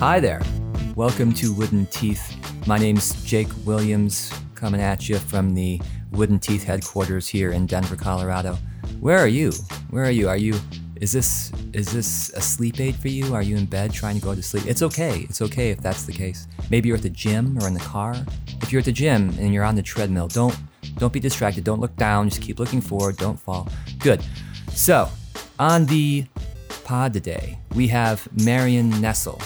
Hi there. Welcome to Wooden Teeth. My name's Jake Williams, coming at you from the Wooden Teeth headquarters here in Denver, Colorado. Where are you? Where are you? Are you is this is this a sleep aid for you? Are you in bed trying to go to sleep? It's okay. It's okay if that's the case. Maybe you're at the gym or in the car. If you're at the gym and you're on the treadmill, don't don't be distracted. Don't look down. Just keep looking forward. Don't fall. Good. So, on the pod today, we have Marion Nestle.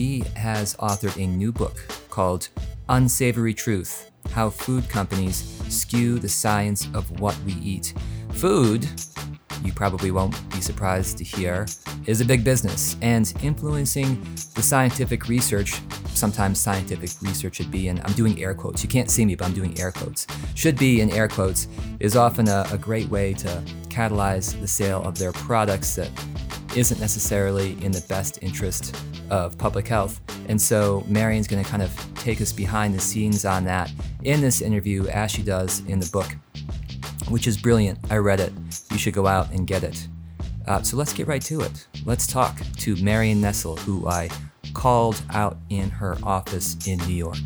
She has authored a new book called Unsavory Truth How Food Companies Skew the Science of What We Eat. Food, you probably won't be surprised to hear, is a big business, and influencing the scientific research, sometimes scientific research should be, and I'm doing air quotes, you can't see me, but I'm doing air quotes, should be in air quotes, is often a, a great way to catalyze the sale of their products that isn't necessarily in the best interest of public health. And so Marion's going to kind of take us behind the scenes on that in this interview, as she does in the book, which is brilliant. I read it. You should go out and get it. Uh, so let's get right to it. Let's talk to Marion Nestle, who I called out in her office in New York.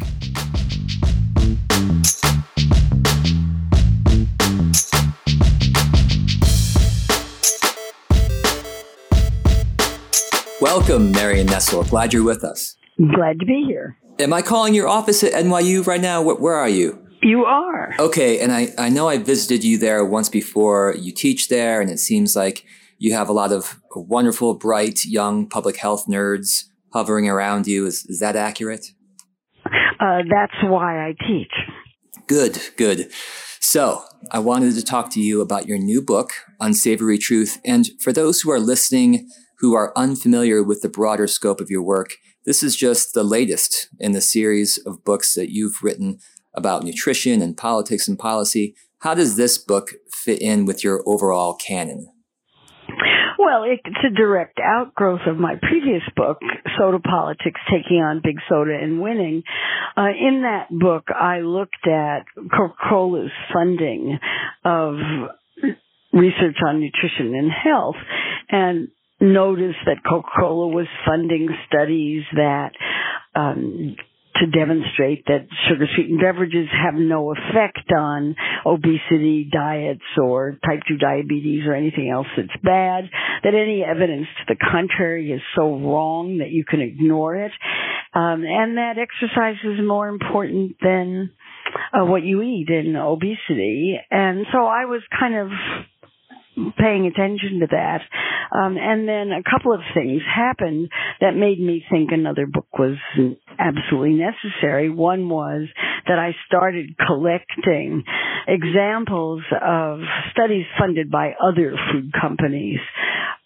Welcome, Marion Nestle. Glad you're with us. Glad to be here. Am I calling your office at NYU right now? Where, where are you? You are. Okay, and I, I know I visited you there once before. You teach there, and it seems like you have a lot of wonderful, bright, young public health nerds hovering around you. Is, is that accurate? Uh, that's why I teach. Good, good. So, I wanted to talk to you about your new book, Unsavory Truth. And for those who are listening who are unfamiliar with the broader scope of your work, this is just the latest in the series of books that you've written about nutrition and politics and policy. How does this book fit in with your overall canon? Well, it's a direct outgrowth of my previous book, Soda Politics, Taking on Big Soda and Winning. Uh, in that book, I looked at Coca-Cola's funding of research on nutrition and health and noticed that Coca-Cola was funding studies that um, to demonstrate that sugar sweetened beverages have no effect on obesity, diets, or type 2 diabetes or anything else that's bad, that any evidence to the contrary is so wrong that you can ignore it, um, and that exercise is more important than uh, what you eat in obesity. And so I was kind of paying attention to that. Um, and then a couple of things happened that made me think another book was absolutely necessary. One was that I started collecting examples of studies funded by other food companies.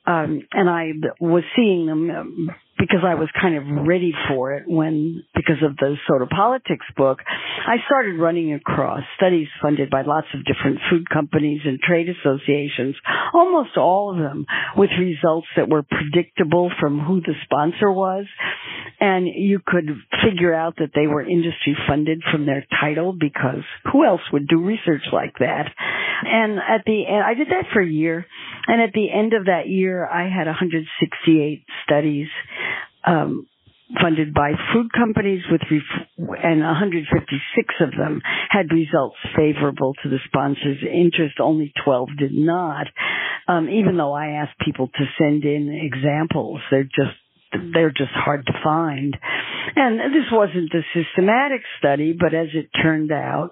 Um, and I was seeing them um, because I was kind of ready for it when, because of the Soda Politics book, I started running across studies funded by lots of different food companies and trade associations, almost all of them with results that were predictable from who the sponsor was. And you could figure out that they were industry funded from their title because who else would do research like that? And at the end, I did that for a year. And at the end of that year, I had 168 studies um, funded by food companies with ref- and 156 of them had results favorable to the sponsor's interest. Only 12 did not. Um, even though I asked people to send in examples, they're just they're just hard to find. And this wasn't a systematic study, but as it turned out,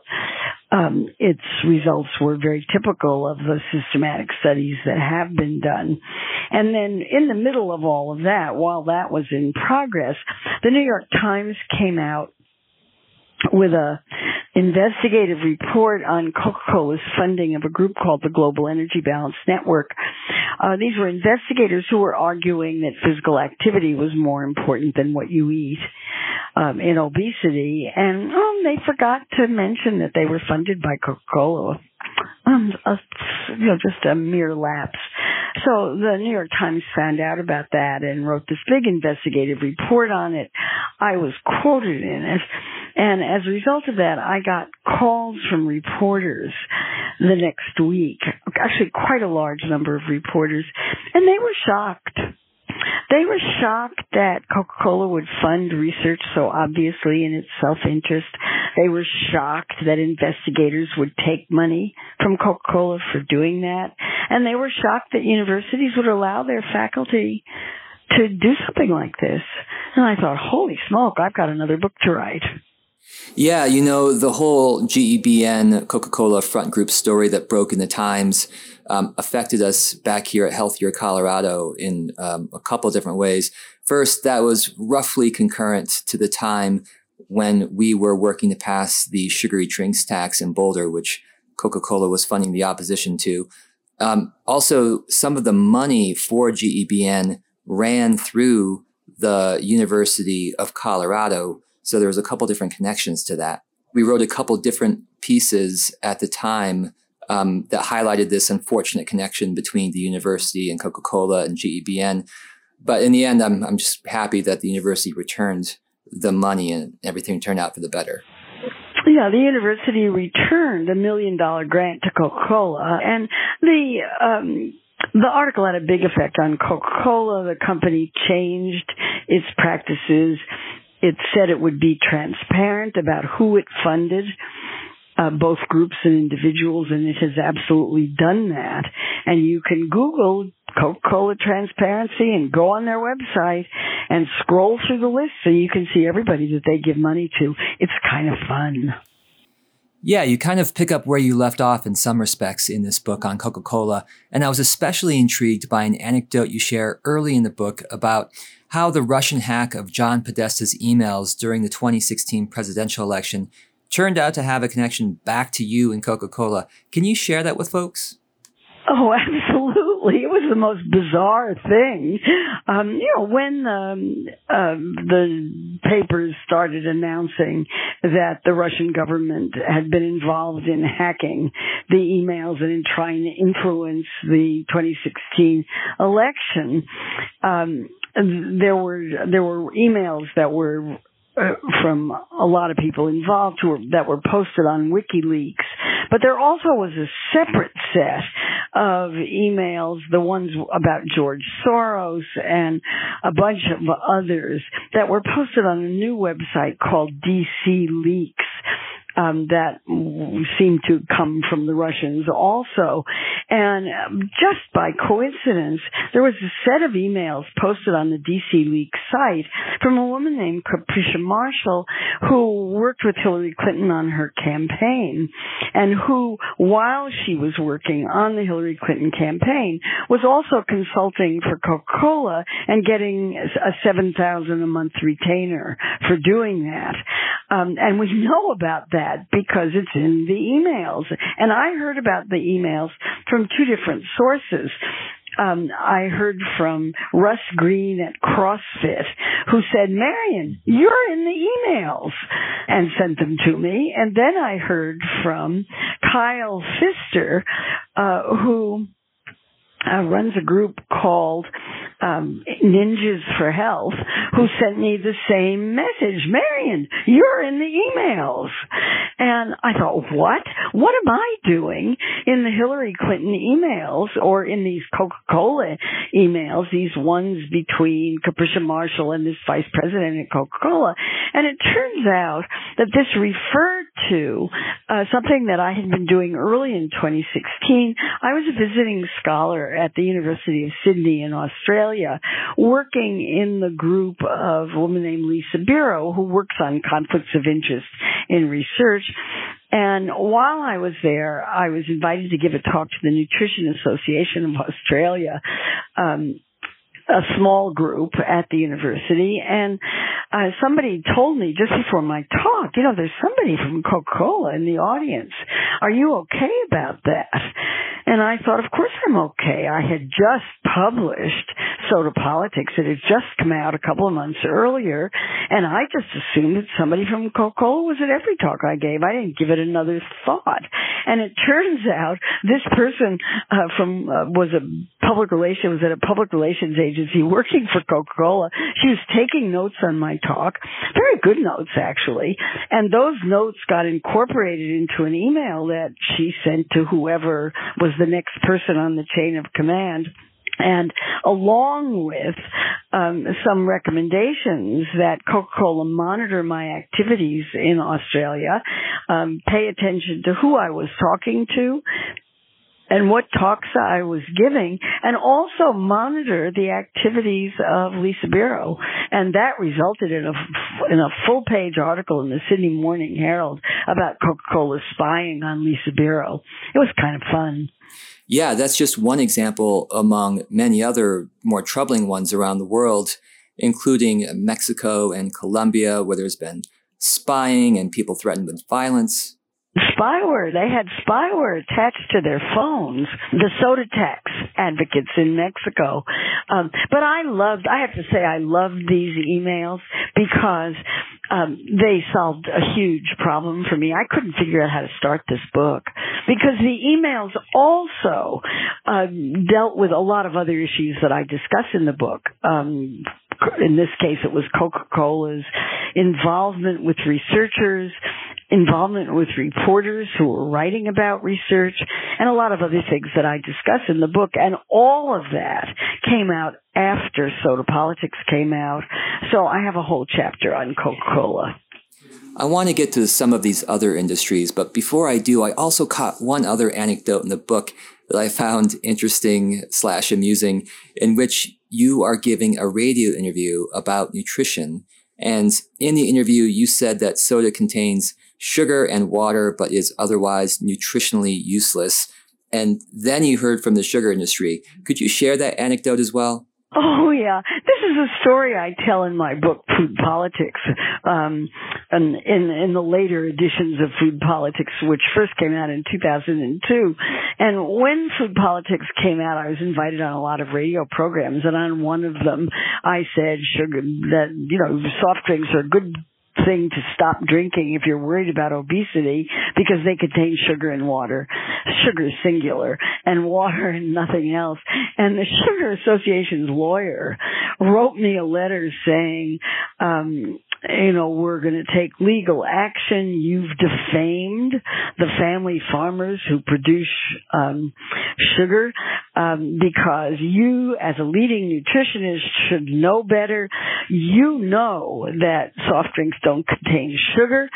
um, its results were very typical of the systematic studies that have been done. And then in the middle of all of that, while that was in progress, the New York Times came out with a investigative report on Coca-Cola's funding of a group called the Global Energy Balance Network. Uh, these were investigators who were arguing that physical activity was more important than what you eat um, in obesity, and um, they forgot to mention that they were funded by Coca-Cola. Um, a, you know, just a mere lapse. So the New York Times found out about that and wrote this big investigative report on it. I was quoted in it. And as a result of that, I got calls from reporters the next week, actually quite a large number of reporters, and they were shocked They were shocked that Coca-Cola would fund research so obviously in its self-interest. They were shocked that investigators would take money from Coca-Cola for doing that. And they were shocked that universities would allow their faculty to do something like this. And I thought, holy smoke, I've got another book to write. Yeah, you know, the whole GEBN Coca Cola front group story that broke in the Times um, affected us back here at Healthier Colorado in um, a couple different ways. First, that was roughly concurrent to the time when we were working to pass the sugary drinks tax in Boulder, which Coca Cola was funding the opposition to. Um, also, some of the money for GEBN ran through the University of Colorado. So there was a couple different connections to that. We wrote a couple different pieces at the time um, that highlighted this unfortunate connection between the university and Coca-Cola and GEBN. But in the end, I'm, I'm just happy that the university returned the money and everything turned out for the better. Yeah, the university returned a million dollar grant to Coca-Cola and the, um, the article had a big effect on Coca-Cola. The company changed its practices. It said it would be transparent about who it funded uh, both groups and individuals, and it has absolutely done that. And you can Google Coca-Cola transparency and go on their website and scroll through the list so you can see everybody that they give money to. It's kind of fun. Yeah, you kind of pick up where you left off in some respects in this book on Coca Cola. And I was especially intrigued by an anecdote you share early in the book about how the Russian hack of John Podesta's emails during the 2016 presidential election turned out to have a connection back to you and Coca Cola. Can you share that with folks? Oh, absolutely. It was the most bizarre thing. Um, you know, when um, um, the papers started announcing that the Russian government had been involved in hacking the emails and in trying to influence the 2016 election, um, there were there were emails that were uh, from a lot of people involved who were, that were posted on WikiLeaks. But there also was a separate set of emails, the ones about George Soros and a bunch of others that were posted on a new website called DC Leaks um, that seemed to come from the Russians also. And um, just by coincidence, there was a set of emails posted on the DC Leaks site from a woman named Capricia Marshall who worked with Hillary Clinton on her campaign and who, while she was working on the Hillary Clinton campaign, was also consulting for Coca-Cola and getting a 7000 a month retainer for doing that. Um, and we know about that that because it's in the emails. And I heard about the emails from two different sources. Um, I heard from Russ Greene at CrossFit who said, Marion, you're in the emails and sent them to me. And then I heard from Kyle Pfister, uh, who uh, runs a group called um, Ninjas for Health who sent me the same message. Marion, you're in the emails. And I thought, what? What am I doing in the Hillary Clinton emails or in these Coca-Cola emails, these ones between Capricia Marshall and this vice president at Coca-Cola? And it turns out that this referred to uh, something that I had been doing early in 2016. I was a visiting scholar at the University of Sydney in Australia working in the group of a woman named Lisa Bero, who works on conflicts of interest in research. And while I was there, I was invited to give a talk to the Nutrition Association of Australia. Um, a small group at the university and uh, somebody told me just before my talk, you know, there's somebody from Coca-Cola in the audience. Are you okay about that? And I thought, of course I'm okay. I had just published Soda Politics. It had just come out a couple of months earlier. And I just assumed that somebody from Coca-Cola was at every talk I gave. I didn't give it another thought. And it turns out this person uh, from uh, was a public relations was at a public relations agency working for Coca-Cola. She was taking notes on my talk, very good notes actually. And those notes got incorporated into an email that she sent to whoever was the next person on the chain of command and along with um, some recommendations that Coca-Cola monitor my activities in Australia, um, pay attention to who I was talking to, and what talks I was giving and also monitor the activities of Lisa Bero. And that resulted in a, in a full page article in the Sydney Morning Herald about Coca-Cola spying on Lisa Bero. It was kind of fun. Yeah, that's just one example among many other more troubling ones around the world, including Mexico and Colombia, where there's been spying and people threatened with violence spyware. They had spyware attached to their phones. The soda tax advocates in Mexico. Um, but I loved, I have to say I loved these emails because um, they solved a huge problem for me. I couldn't figure out how to start this book because the emails also uh, dealt with a lot of other issues that I discuss in the book. Um, in this case, it was Coca-Cola's involvement with researchers involvement with reporters who were writing about research and a lot of other things that I discuss in the book. And all of that came out after Soda Politics came out. So I have a whole chapter on Coca-Cola. I want to get to some of these other industries, but before I do, I also caught one other anecdote in the book that I found interesting slash amusing, in which you are giving a radio interview about nutrition. And in the interview, you said that soda contains sugar and water, but is otherwise nutritionally useless. And then you heard from the sugar industry. Could you share that anecdote as well? Oh yeah, this is a story I tell in my book Food Politics, um, and in in the later editions of Food Politics, which first came out in 2002. And when Food Politics came out, I was invited on a lot of radio programs, and on one of them, I said sugar that you know soft drinks are good thing to stop drinking if you're worried about obesity because they contain sugar and water. Sugar singular and water and nothing else. And the Sugar Association's lawyer wrote me a letter saying, um, you know, we're going to take legal action. You've defamed the family farmers who produce um, sugar um, because you, as a leading nutritionist, should know better. You know that soft drinks don't contain sugar.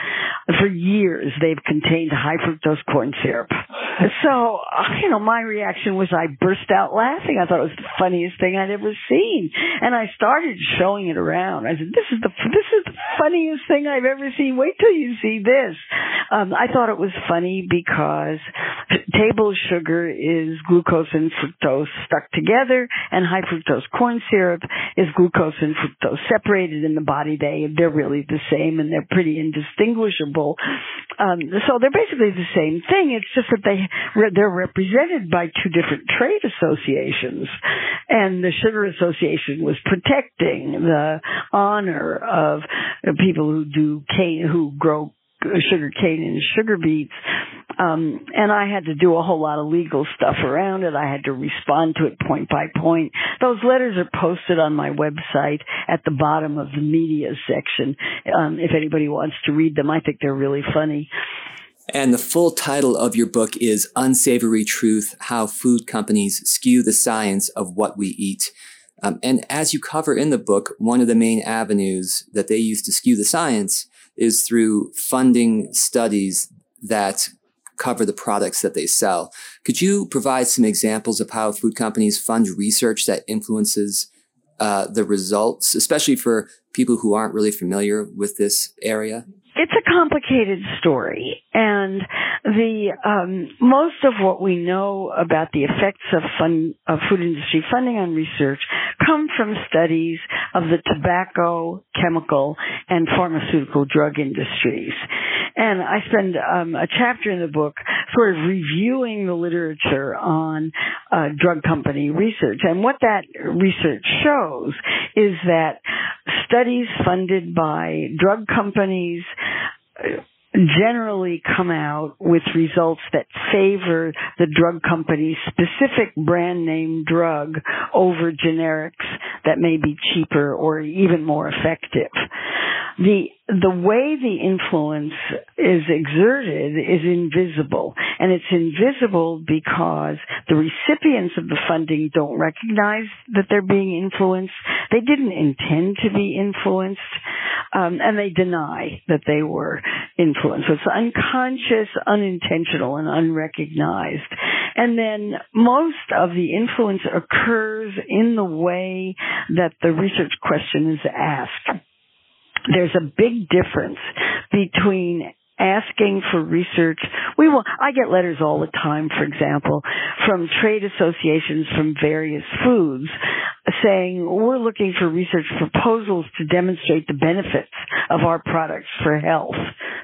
For years, they've contained high fructose corn syrup. So, you know, my reaction was I burst out laughing. I thought it was the funniest thing I'd ever seen, and I started showing it around. I said, "This is the this is the funniest thing I've ever seen. Wait till you see this. Um, I thought it was funny because table sugar is glucose and fructose stuck together, and high fructose corn syrup is glucose and fructose separated in the body. They they're really the same, and they're pretty indistinguishable. Um, so they're basically the same thing. It's just that they they're represented by two different trade associations, and the Sugar Association was protecting the honor of people who do cane, who grow sugar cane and sugar beets. Um, and I had to do a whole lot of legal stuff around it. I had to respond to it point by point. Those letters are posted on my website at the bottom of the media section. Um, if anybody wants to read them, I think they're really funny. And the full title of your book is Unsavory Truth How Food Companies Skew the Science of What We Eat. Um, and as you cover in the book, one of the main avenues that they use to skew the science is through funding studies that cover the products that they sell. Could you provide some examples of how food companies fund research that influences uh, the results, especially for people who aren't really familiar with this area? It's a complicated story, and the um, most of what we know about the effects of of food industry funding on research come from studies of the tobacco, chemical, and pharmaceutical drug industries. And I spend um, a chapter in the book sort of reviewing the literature on uh, drug company research. And what that research shows is that studies funded by drug companies generally come out with results that favor the drug company's specific brand name drug over generics that may be cheaper or even more effective. The the way the influence is exerted is invisible. And it's invisible because the recipients of the funding don't recognize that they're being influenced. They didn't intend to be influenced. Um, and they deny that they were influenced. So it's unconscious, unintentional, and unrecognized. And then most of the influence occurs in the way that the research question is asked there's a big difference between asking for research. We will, I get letters all the time, for example, from trade associations from various foods saying we're looking for research proposals to demonstrate the benefits of our products for health.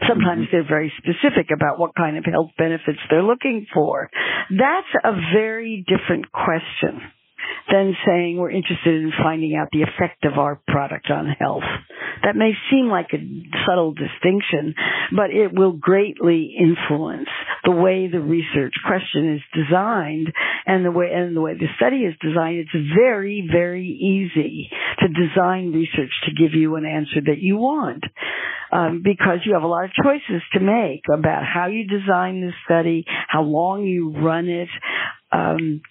Sometimes mm-hmm. they're very specific about what kind of health benefits they're looking for. That's a very different question than saying we're interested in finding out the effect of our product on health. That may seem like a subtle distinction, but it will greatly influence the way the research question is designed and the way and the way the study is designed. It's very, very easy to design research to give you an answer that you want. Um, because you have a lot of choices to make about how you design the study, how long you run it, um,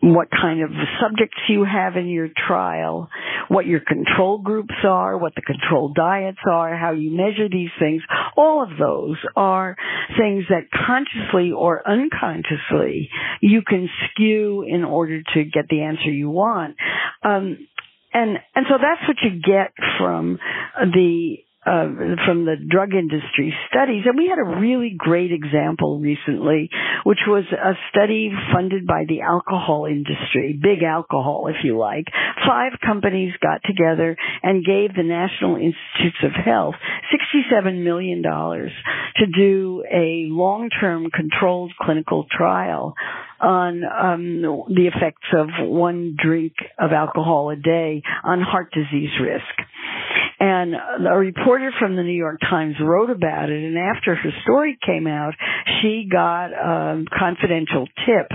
what kind of subjects you have in your trial, what your control groups are, what the control diets are, how you measure these things. All of those are things that consciously or unconsciously you can skew in order to get the answer you want. Um, and and so that's what you get from the uh, from the drug industry studies, and we had a really great example recently, which was a study funded by the alcohol industry, big alcohol, if you like. Five companies got together and gave the National Institutes of Health $67 million to do a long-term controlled clinical trial on um, the effects of one drink of alcohol a day on heart disease risk. And a reporter from the New York Times wrote about it, and after her story came out, she got a confidential tip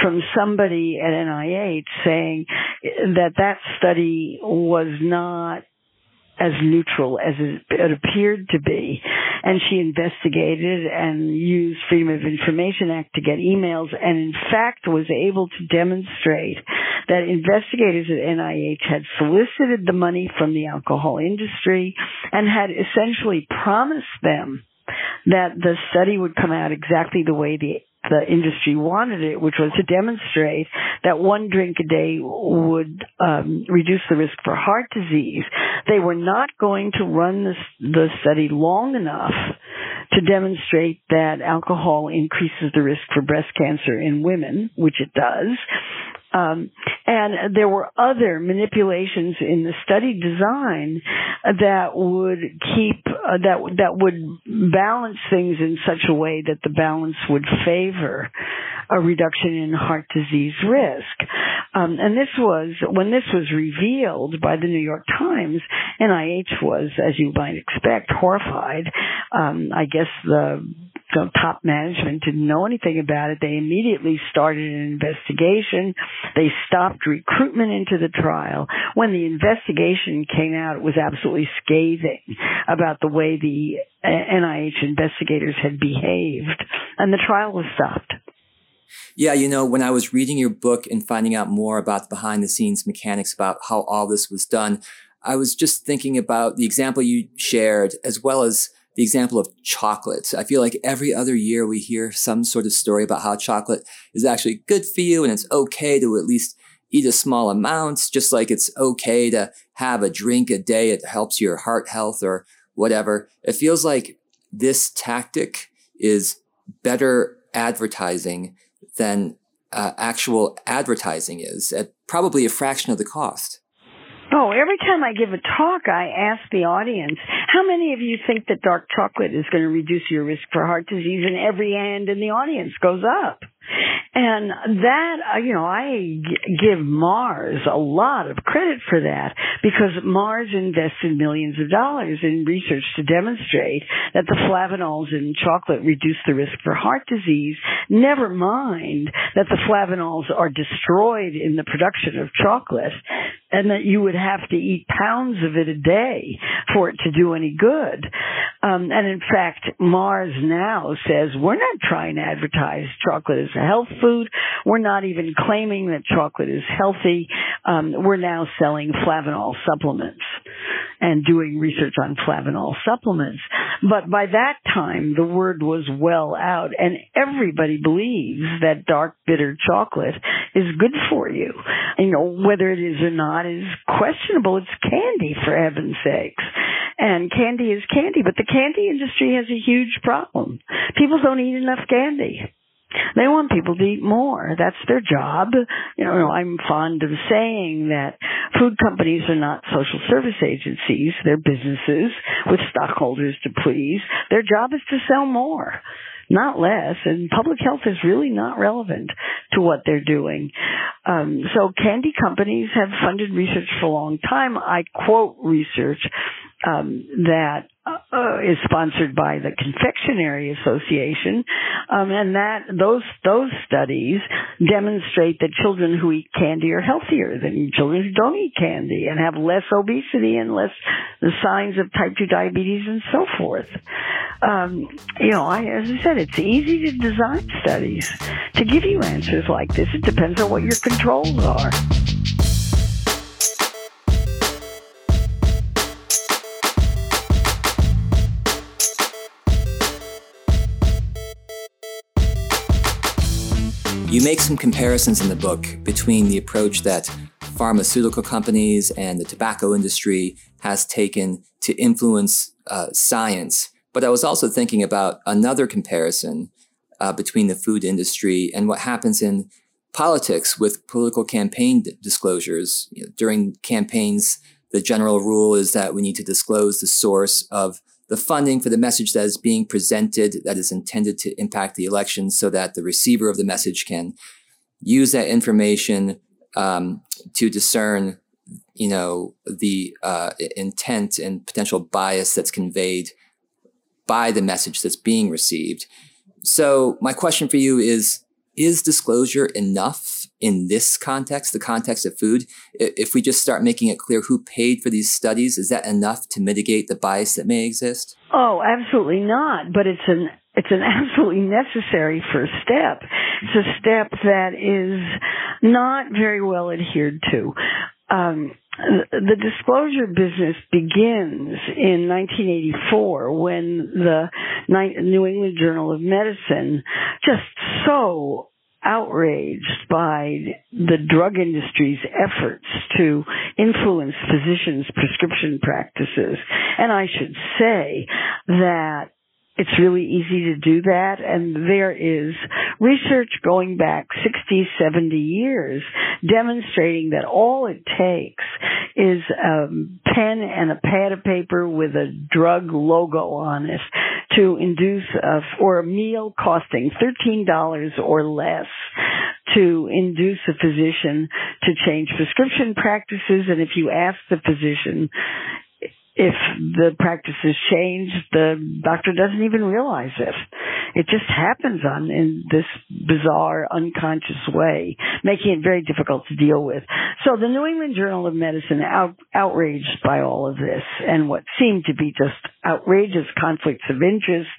from somebody at NIH saying that that study was not as neutral as it, appeared to be. And she investigated and used Freedom of Information Act to get emails and in fact was able to demonstrate that investigators at NIH had solicited the money from the alcohol industry and had essentially promised them that the study would come out exactly the way the the industry wanted it, which was to demonstrate that one drink a day would um, reduce the risk for heart disease. They were not going to run the, the study long enough to demonstrate that alcohol increases the risk for breast cancer in women, which it does. Um, and there were other manipulations in the study design that would keep uh, that that would balance things in such a way that the balance would favor a reduction in heart disease risk. Um, and this was when this was revealed by the New York Times. NIH was, as you might expect, horrified. Um, I guess the so top management didn't know anything about it. They immediately started an investigation. They stopped recruitment into the trial. When the investigation came out, it was absolutely scathing about the way the NIH investigators had behaved, and the trial was stopped. Yeah, you know, when I was reading your book and finding out more about the behind the scenes mechanics about how all this was done, I was just thinking about the example you shared as well as the example of chocolate. I feel like every other year we hear some sort of story about how chocolate is actually good for you and it's okay to at least eat a small amount, just like it's okay to have a drink a day. It helps your heart health or whatever. It feels like this tactic is better advertising than uh, actual advertising is at probably a fraction of the cost. Oh, every time I give a talk, I ask the audience, how many of you think that dark chocolate is going to reduce your risk for heart disease? And every hand in the audience goes up. And that, uh, you know, I give Mars a lot of credit for that because Mars invested millions of dollars in research to demonstrate that the flavanols in chocolate reduce the risk for heart disease. Never mind that the flavanols are destroyed in the production of chocolate and that you would have to eat pounds of it a day for it to do any good. Um, and in fact, Mars now says we're not trying to advertise chocolate as a health food. We're not even claiming that chocolate is healthy. Um, we're now selling flavanol supplements and doing research on flavanol supplements. But by that time, the word was well out and everybody believes that dark bitter chocolate is good for you. You know, whether it is or not is questionable. It's candy for heaven's sakes. And candy is candy, but the candy industry has a huge problem. People don't eat enough candy. They want people to eat more. That's their job. You know, I'm fond of saying that food companies are not social service agencies. They're businesses with stockholders to please. Their job is to sell more, not less. And public health is really not relevant to what they're doing. Um, so candy companies have funded research for a long time. I quote research um, that uh, is sponsored by the Confectionery Association, um, and that those those studies demonstrate that children who eat candy are healthier than children who don't eat candy, and have less obesity and less the signs of type two diabetes and so forth. Um, you know, I, as I said, it's easy to design studies to give you answers like this. It depends on what your controls are. You make some comparisons in the book between the approach that pharmaceutical companies and the tobacco industry has taken to influence uh, science. But I was also thinking about another comparison uh, between the food industry and what happens in politics with political campaign d- disclosures. You know, during campaigns, the general rule is that we need to disclose the source of the funding for the message that is being presented that is intended to impact the election so that the receiver of the message can use that information um, to discern you know the uh, intent and potential bias that's conveyed by the message that's being received. So my question for you is is disclosure enough in this context, the context of food? If we just start making it clear who paid for these studies, is that enough to mitigate the bias that may exist? Oh, absolutely not. But it's an it's an absolutely necessary first step. It's a step that is not very well adhered to. Um, the disclosure business begins in 1984 when the New England Journal of Medicine just so outraged by the drug industry's efforts to influence physicians' prescription practices. And I should say that it's really easy to do that. And there is research going back 60, 70 years demonstrating that all it takes is a pen and a pad of paper with a drug logo on it to induce a, or a meal costing $13 or less to induce a physician to change prescription practices. And if you ask the physician if the practices change, the doctor doesn't even realize it. It just happens on in this bizarre, unconscious way, making it very difficult to deal with. So the New England Journal of Medicine, out, outraged by all of this and what seemed to be just outrageous conflicts of interest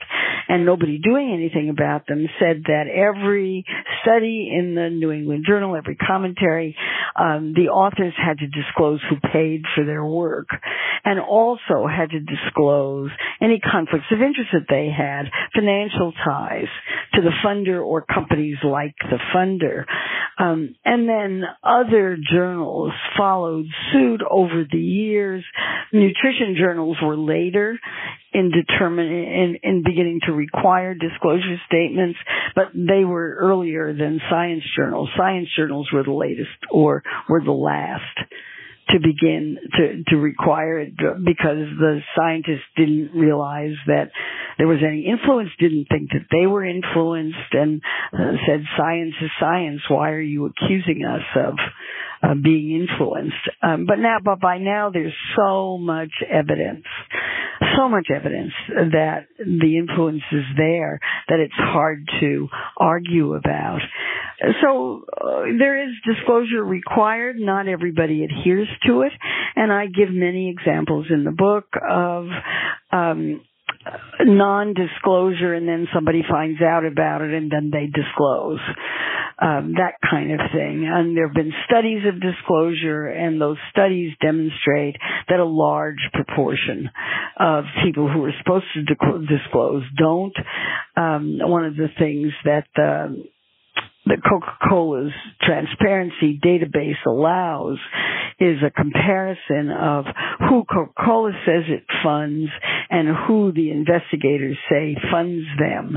and nobody doing anything about them, said that every study in the New England Journal, every commentary, um, the authors had to disclose who paid for their work and also had to disclose any conflicts of interest that they had, financial ties to the funder or companies like the funder. Um, and then other journals followed suit over the years. Nutrition journals were later in determining in, in beginning to require disclosure statements, but they were earlier than science journals. Science journals were the latest or were the last to begin to, to require it because the scientists didn't realize that there was any influence, didn't think that they were influenced and uh, said science is science. Why are you accusing us of uh, being influenced? Um, but now, but by now there's so much evidence, so much evidence that the influence is there that it's hard to argue about so uh, there is disclosure required. Not everybody adheres to it, and I give many examples in the book of um, non-disclosure, and then somebody finds out about it, and then they disclose. Um, that kind of thing. And there have been studies of disclosure, and those studies demonstrate that a large proportion of people who are supposed to disclose don't. Um, one of the things that the that Coca-Cola's transparency database allows is a comparison of who Coca-Cola says it funds and who the investigators say funds them.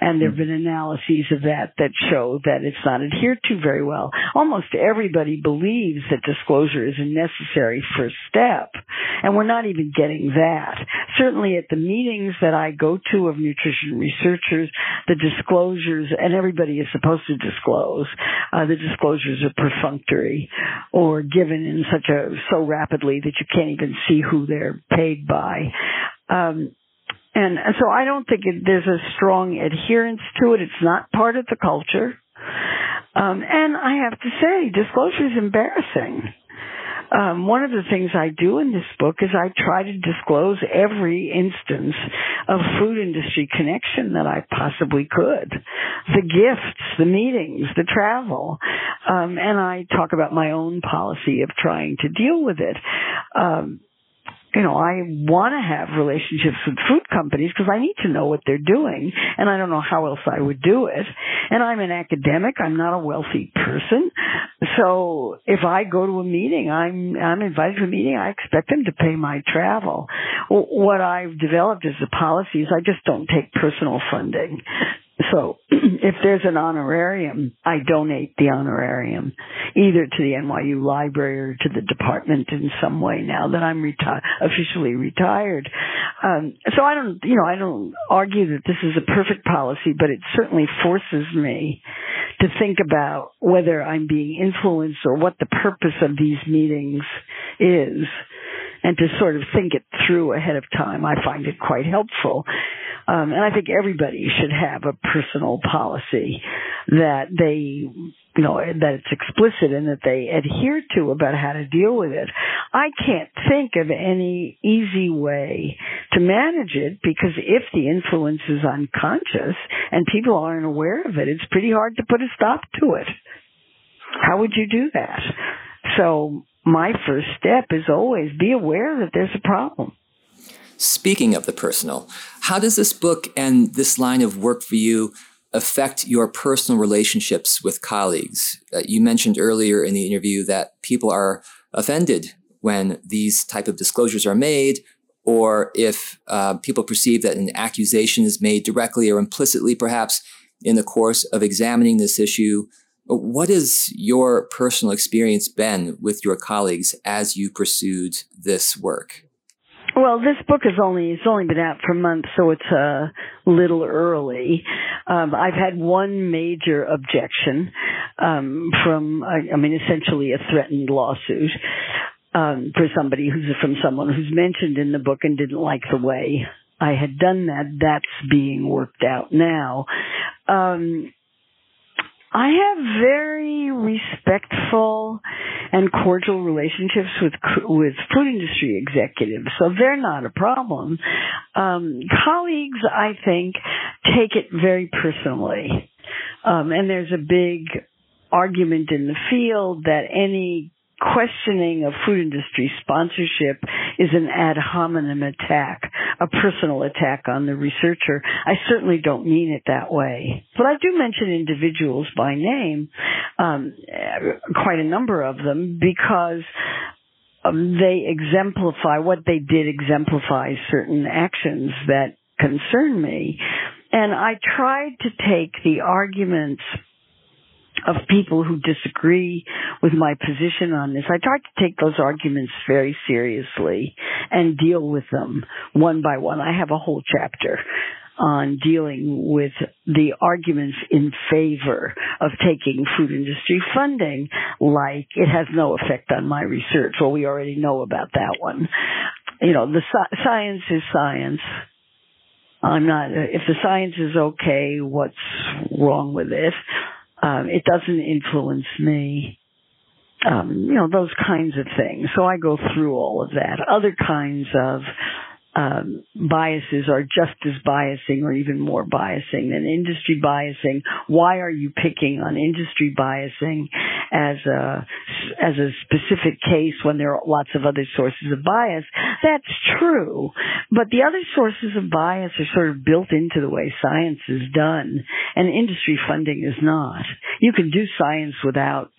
And there have been analyses of that that show that it's not adhered to very well. Almost everybody believes that disclosure is a necessary first step. And we're not even getting that. Certainly at the meetings that I go to of nutrition researchers, the disclosures, and everybody is supposed to disclose, uh, the disclosures are perfunctory or given in such a, so rapidly that you can't even see who they're paid by. Um, and so I don't think it, there's a strong adherence to it. It's not part of the culture. Um, and I have to say, disclosure is embarrassing. Um, one of the things I do in this book is I try to disclose every instance of food industry connection that I possibly could. The gifts, the meetings, the travel. Um, and I talk about my own policy of trying to deal with it. Um, you know, I want to have relationships with food companies because I need to know what they're doing and I don't know how else I would do it. And I'm an academic. I'm not a wealthy person. So if I go to a meeting, I'm, I'm invited to a meeting. I expect them to pay my travel. What I've developed as a policy is I just don't take personal funding. So if there's an honorarium, I donate the honorarium either to the NYU library or to the department in some way now that I'm reti- officially retired. Um, so I don't, you know, I don't argue that this is a perfect policy, but it certainly forces me to think about whether I'm being influenced or what the purpose of these meetings is and to sort of think it through ahead of time. I find it quite helpful. Um, and I think everybody should have a personal policy that they, you know, that it's explicit and that they adhere to about how to deal with it. I can't think of any easy way to manage it because if the influence is unconscious and people aren't aware of it, it's pretty hard to put a stop to it. How would you do that? So my first step is always be aware that there's a problem. Speaking of the personal, how does this book and this line of work for you affect your personal relationships with colleagues? Uh, you mentioned earlier in the interview that people are offended when these type of disclosures are made or if uh, people perceive that an accusation is made directly or implicitly perhaps in the course of examining this issue what has your personal experience been with your colleagues as you pursued this work? Well, this book is only it's only been out for months, so it's a little early. Um, I've had one major objection um, from, I, I mean, essentially a threatened lawsuit um, for somebody who's from someone who's mentioned in the book and didn't like the way I had done that. That's being worked out now. Um, I have very respectful and cordial relationships with with food industry executives, so they're not a problem. Um, colleagues, I think, take it very personally, um, and there's a big argument in the field that any questioning of food industry sponsorship is an ad hominem attack, a personal attack on the researcher. I certainly don't mean it that way. But I do mention individuals by name, um, quite a number of them, because um, they exemplify, what they did exemplifies certain actions that concern me. And I tried to take the arguments of people who disagree with my position on this. I try to take those arguments very seriously and deal with them one by one. I have a whole chapter on dealing with the arguments in favor of taking food industry funding, like it has no effect on my research. Well, we already know about that one. You know, the science is science. I'm not, if the science is okay, what's wrong with it? Um, it doesn't influence me. Um, you know, those kinds of things. So I go through all of that. Other kinds of um, biases are just as biasing or even more biasing than industry biasing. Why are you picking on industry biasing as a as a specific case when there are lots of other sources of bias? That's true, but the other sources of bias are sort of built into the way science is done, and industry funding is not. You can do science without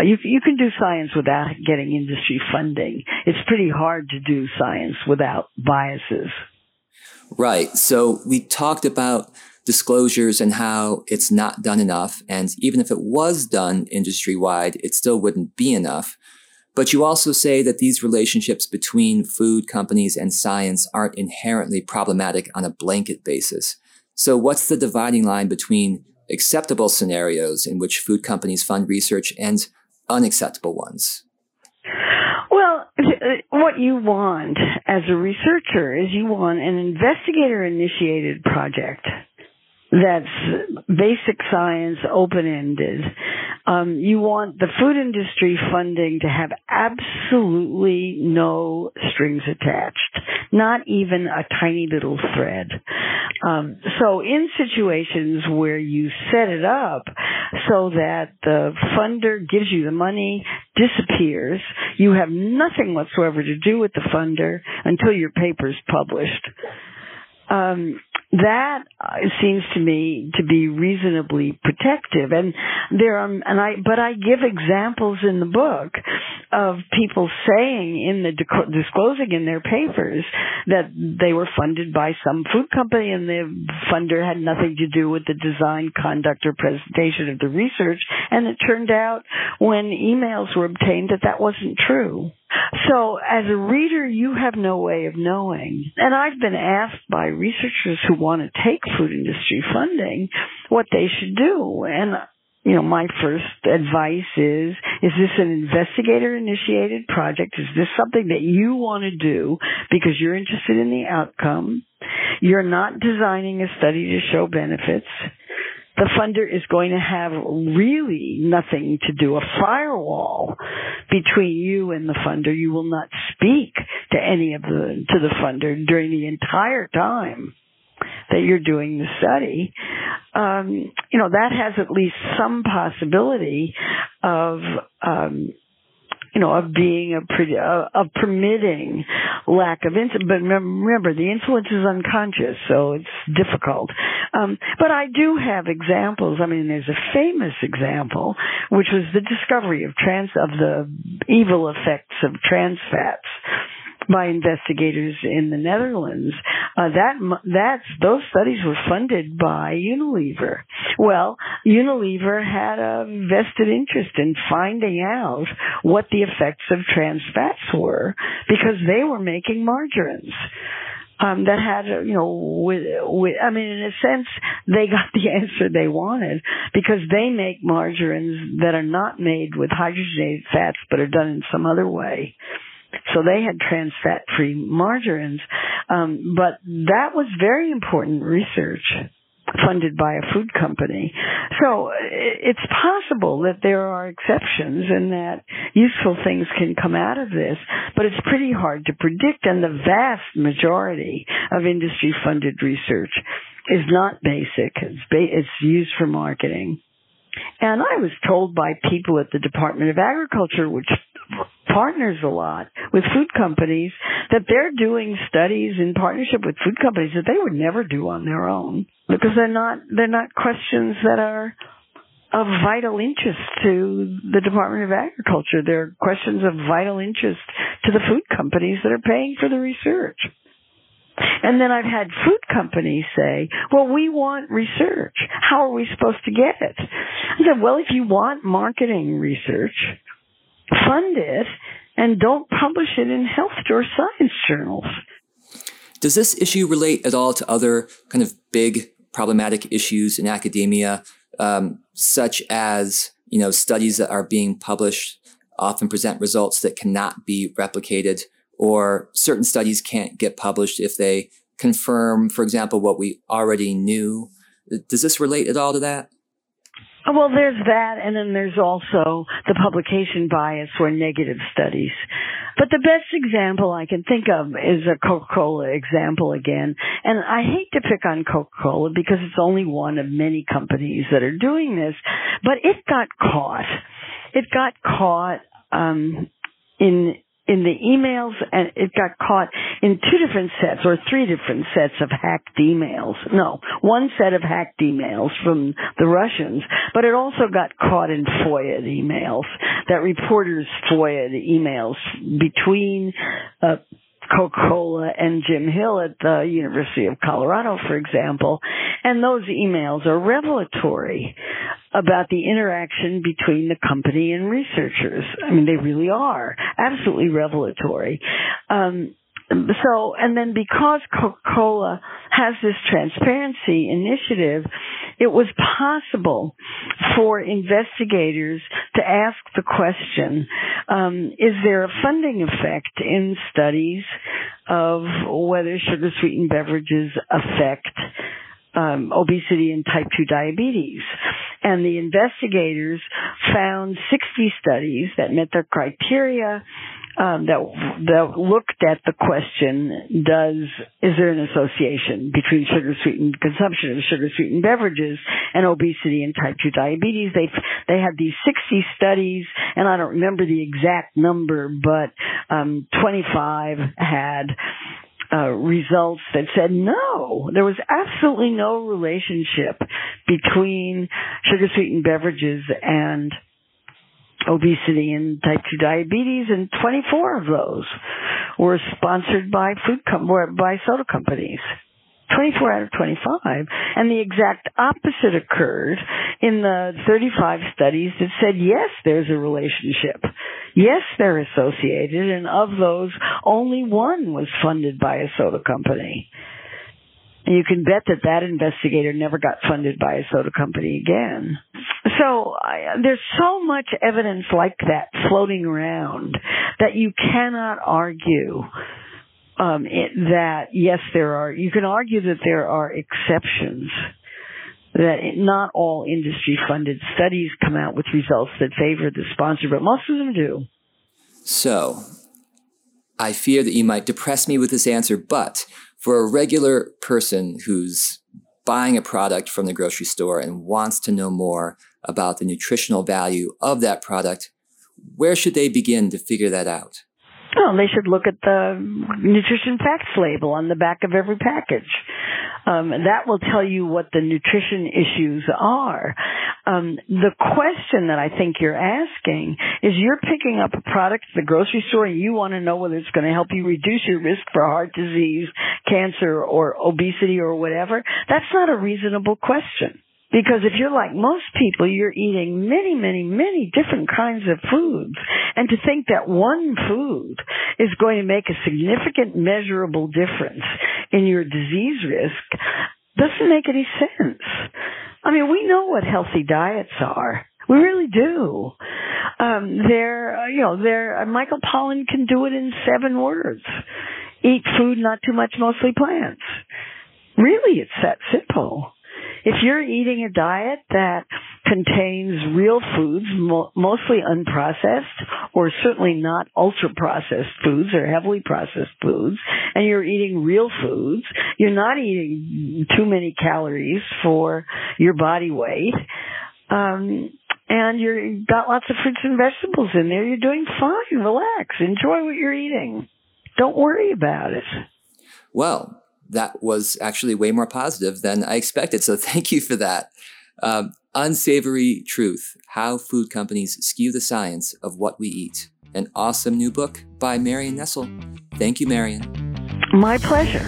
you you can do science without getting industry funding. It's pretty hard to do science without biases. Right. So we talked about disclosures and how it's not done enough. And even if it was done industry wide, it still wouldn't be enough. But you also say that these relationships between food companies and science aren't inherently problematic on a blanket basis. So what's the dividing line between acceptable scenarios in which food companies fund research and unacceptable ones? Well, uh, what you want as a researcher is you want an investigator initiated project that's basic science, open ended. Um, you want the food industry funding to have absolutely no strings attached, not even a tiny little thread. Um, so in situations where you set it up so that the funder gives you the money, disappears, you have nothing whatsoever to do with the funder until your paper's published. Um, that uh, seems to me to be reasonably protective. And there are and i but i give examples in the book of people saying in the disclosing in their papers that they were funded by some food company and the funder had nothing to do with the design conduct or presentation of the research. And it turned out when emails were obtained that that wasn't true so as a reader, you have no way of knowing. And I've been asked by researchers who want to take food industry funding what they should do. And you know, my first advice is, is this an investigator initiated project? Is this something that you want to do because you're interested in the outcome? You're not designing a study to show benefits the funder is going to have really nothing to do, a firewall between you and the funder. You will not speak to any of the, to the funder during the entire time that you're doing the study. Um, you know, that has at least some possibility of, um, you know, of being a pretty, uh, of permitting lack of influence. But remember, the influence is unconscious, so it's difficult. Um, but I do have examples. I mean, there's a famous example, which was the discovery of trans, of the evil effects of trans fats by investigators in the Netherlands. Uh, that that's those studies were funded by Unilever. Well, Unilever had a vested interest in finding out what the effects of trans fats were because they were making margarines. Um, that had, you know, with, with, I mean, in a sense, they got the answer they wanted because they make margarines that are not made with hydrogenated fats, but are done in some other way. So they had trans fat free margarines. Um, but that was very important research funded by a food company. So it's possible that there are exceptions and that useful things can come out of this, but it's pretty hard to predict and the vast majority of industry funded research is not basic. It's, ba- it's used for marketing. And I was told by people at the Department of Agriculture, which partners a lot with food companies, that they're doing studies in partnership with food companies that they would never do on their own because they're not they're not questions that are of vital interest to the Department of Agriculture. They're questions of vital interest to the food companies that are paying for the research. And then I've had food companies say, well, we want research. How are we supposed to get it? I said, well, if you want marketing research, fund it and don't publish it in health or science journals. Does this issue relate at all to other kind of big problematic issues in academia, um, such as you know studies that are being published often present results that cannot be replicated, or certain studies can't get published if they confirm, for example, what we already knew? Does this relate at all to that? Well, there's that, and then there's also the publication bias or negative studies. But the best example I can think of is a Coca-Cola example again. And I hate to pick on Coca-Cola because it's only one of many companies that are doing this, but it got caught. It got caught um, in in the emails and it got caught in two different sets or three different sets of hacked emails. No, one set of hacked emails from the Russians, but it also got caught in FOIA emails that reporters FOIA emails between uh, Coca-Cola and Jim Hill at the University of Colorado, for example, and those emails are revelatory about the interaction between the company and researchers. I mean, they really are absolutely revelatory. Um, so, and then because Coca-Cola has this transparency initiative, it was possible for investigators to ask the question, um, is there a funding effect in studies of whether sugar sweetened beverages affect um, obesity and type 2 diabetes. And the investigators found 60 studies that met their criteria um, that that looked at the question: Does is there an association between sugar sweetened consumption of sugar sweetened beverages and obesity and type two diabetes? They they had these sixty studies, and I don't remember the exact number, but um, twenty five had uh, results that said no, there was absolutely no relationship between sugar sweetened beverages and obesity and type 2 diabetes, and 24 of those were sponsored by food com- by soda companies. 24 out of 25. And the exact opposite occurred in the 35 studies that said, yes, there's a relationship. Yes, they're associated. And of those, only one was funded by a soda company. You can bet that that investigator never got funded by a soda company again. So I, there's so much evidence like that floating around that you cannot argue um, it, that yes, there are. You can argue that there are exceptions. That not all industry-funded studies come out with results that favor the sponsor, but most of them do. So, I fear that you might depress me with this answer, but for a regular person who's buying a product from the grocery store and wants to know more about the nutritional value of that product, where should they begin to figure that out? Well, they should look at the nutrition facts label on the back of every package. Um, that will tell you what the nutrition issues are. Um, the question that I think you're asking is you're picking up a product at the grocery store and you want to know whether it's going to help you reduce your risk for heart disease, cancer, or obesity or whatever. That's not a reasonable question. Because if you're like most people, you're eating many, many, many different kinds of foods. And to think that one food is going to make a significant measurable difference in your disease risk doesn't make any sense. I mean, we know what healthy diets are. We really do. Um, they're, you know, they're, uh, Michael Pollan can do it in seven words. Eat food, not too much, mostly plants. Really, it's that simple if you're eating a diet that contains real foods, mo- mostly unprocessed, or certainly not ultra processed foods or heavily processed foods, and you're eating real foods, you're not eating too many calories for your body weight. Um, and you've got lots of fruits and vegetables in there. You're doing fine. Relax. Enjoy what you're eating. Don't worry about it. Well, that was actually way more positive than I expected. So thank you for that. Um, Unsavory Truth How Food Companies Skew the Science of What We Eat. An awesome new book by Marion Nestle. Thank you, Marion. My pleasure.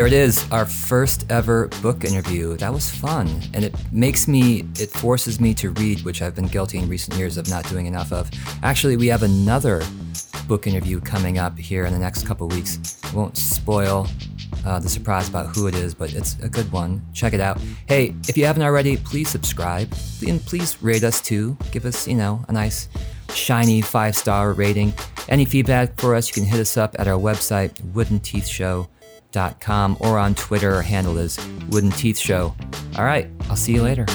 There it is, our first ever book interview. That was fun. And it makes me, it forces me to read, which I've been guilty in recent years of not doing enough of. Actually, we have another book interview coming up here in the next couple weeks. I won't spoil uh, the surprise about who it is, but it's a good one. Check it out. Hey, if you haven't already, please subscribe and please rate us too. Give us, you know, a nice shiny five star rating. Any feedback for us, you can hit us up at our website, Wooden Teeth Show woodenteeth.com or on Twitter, Our handle is Wooden Teeth Show. All right, I'll see you later.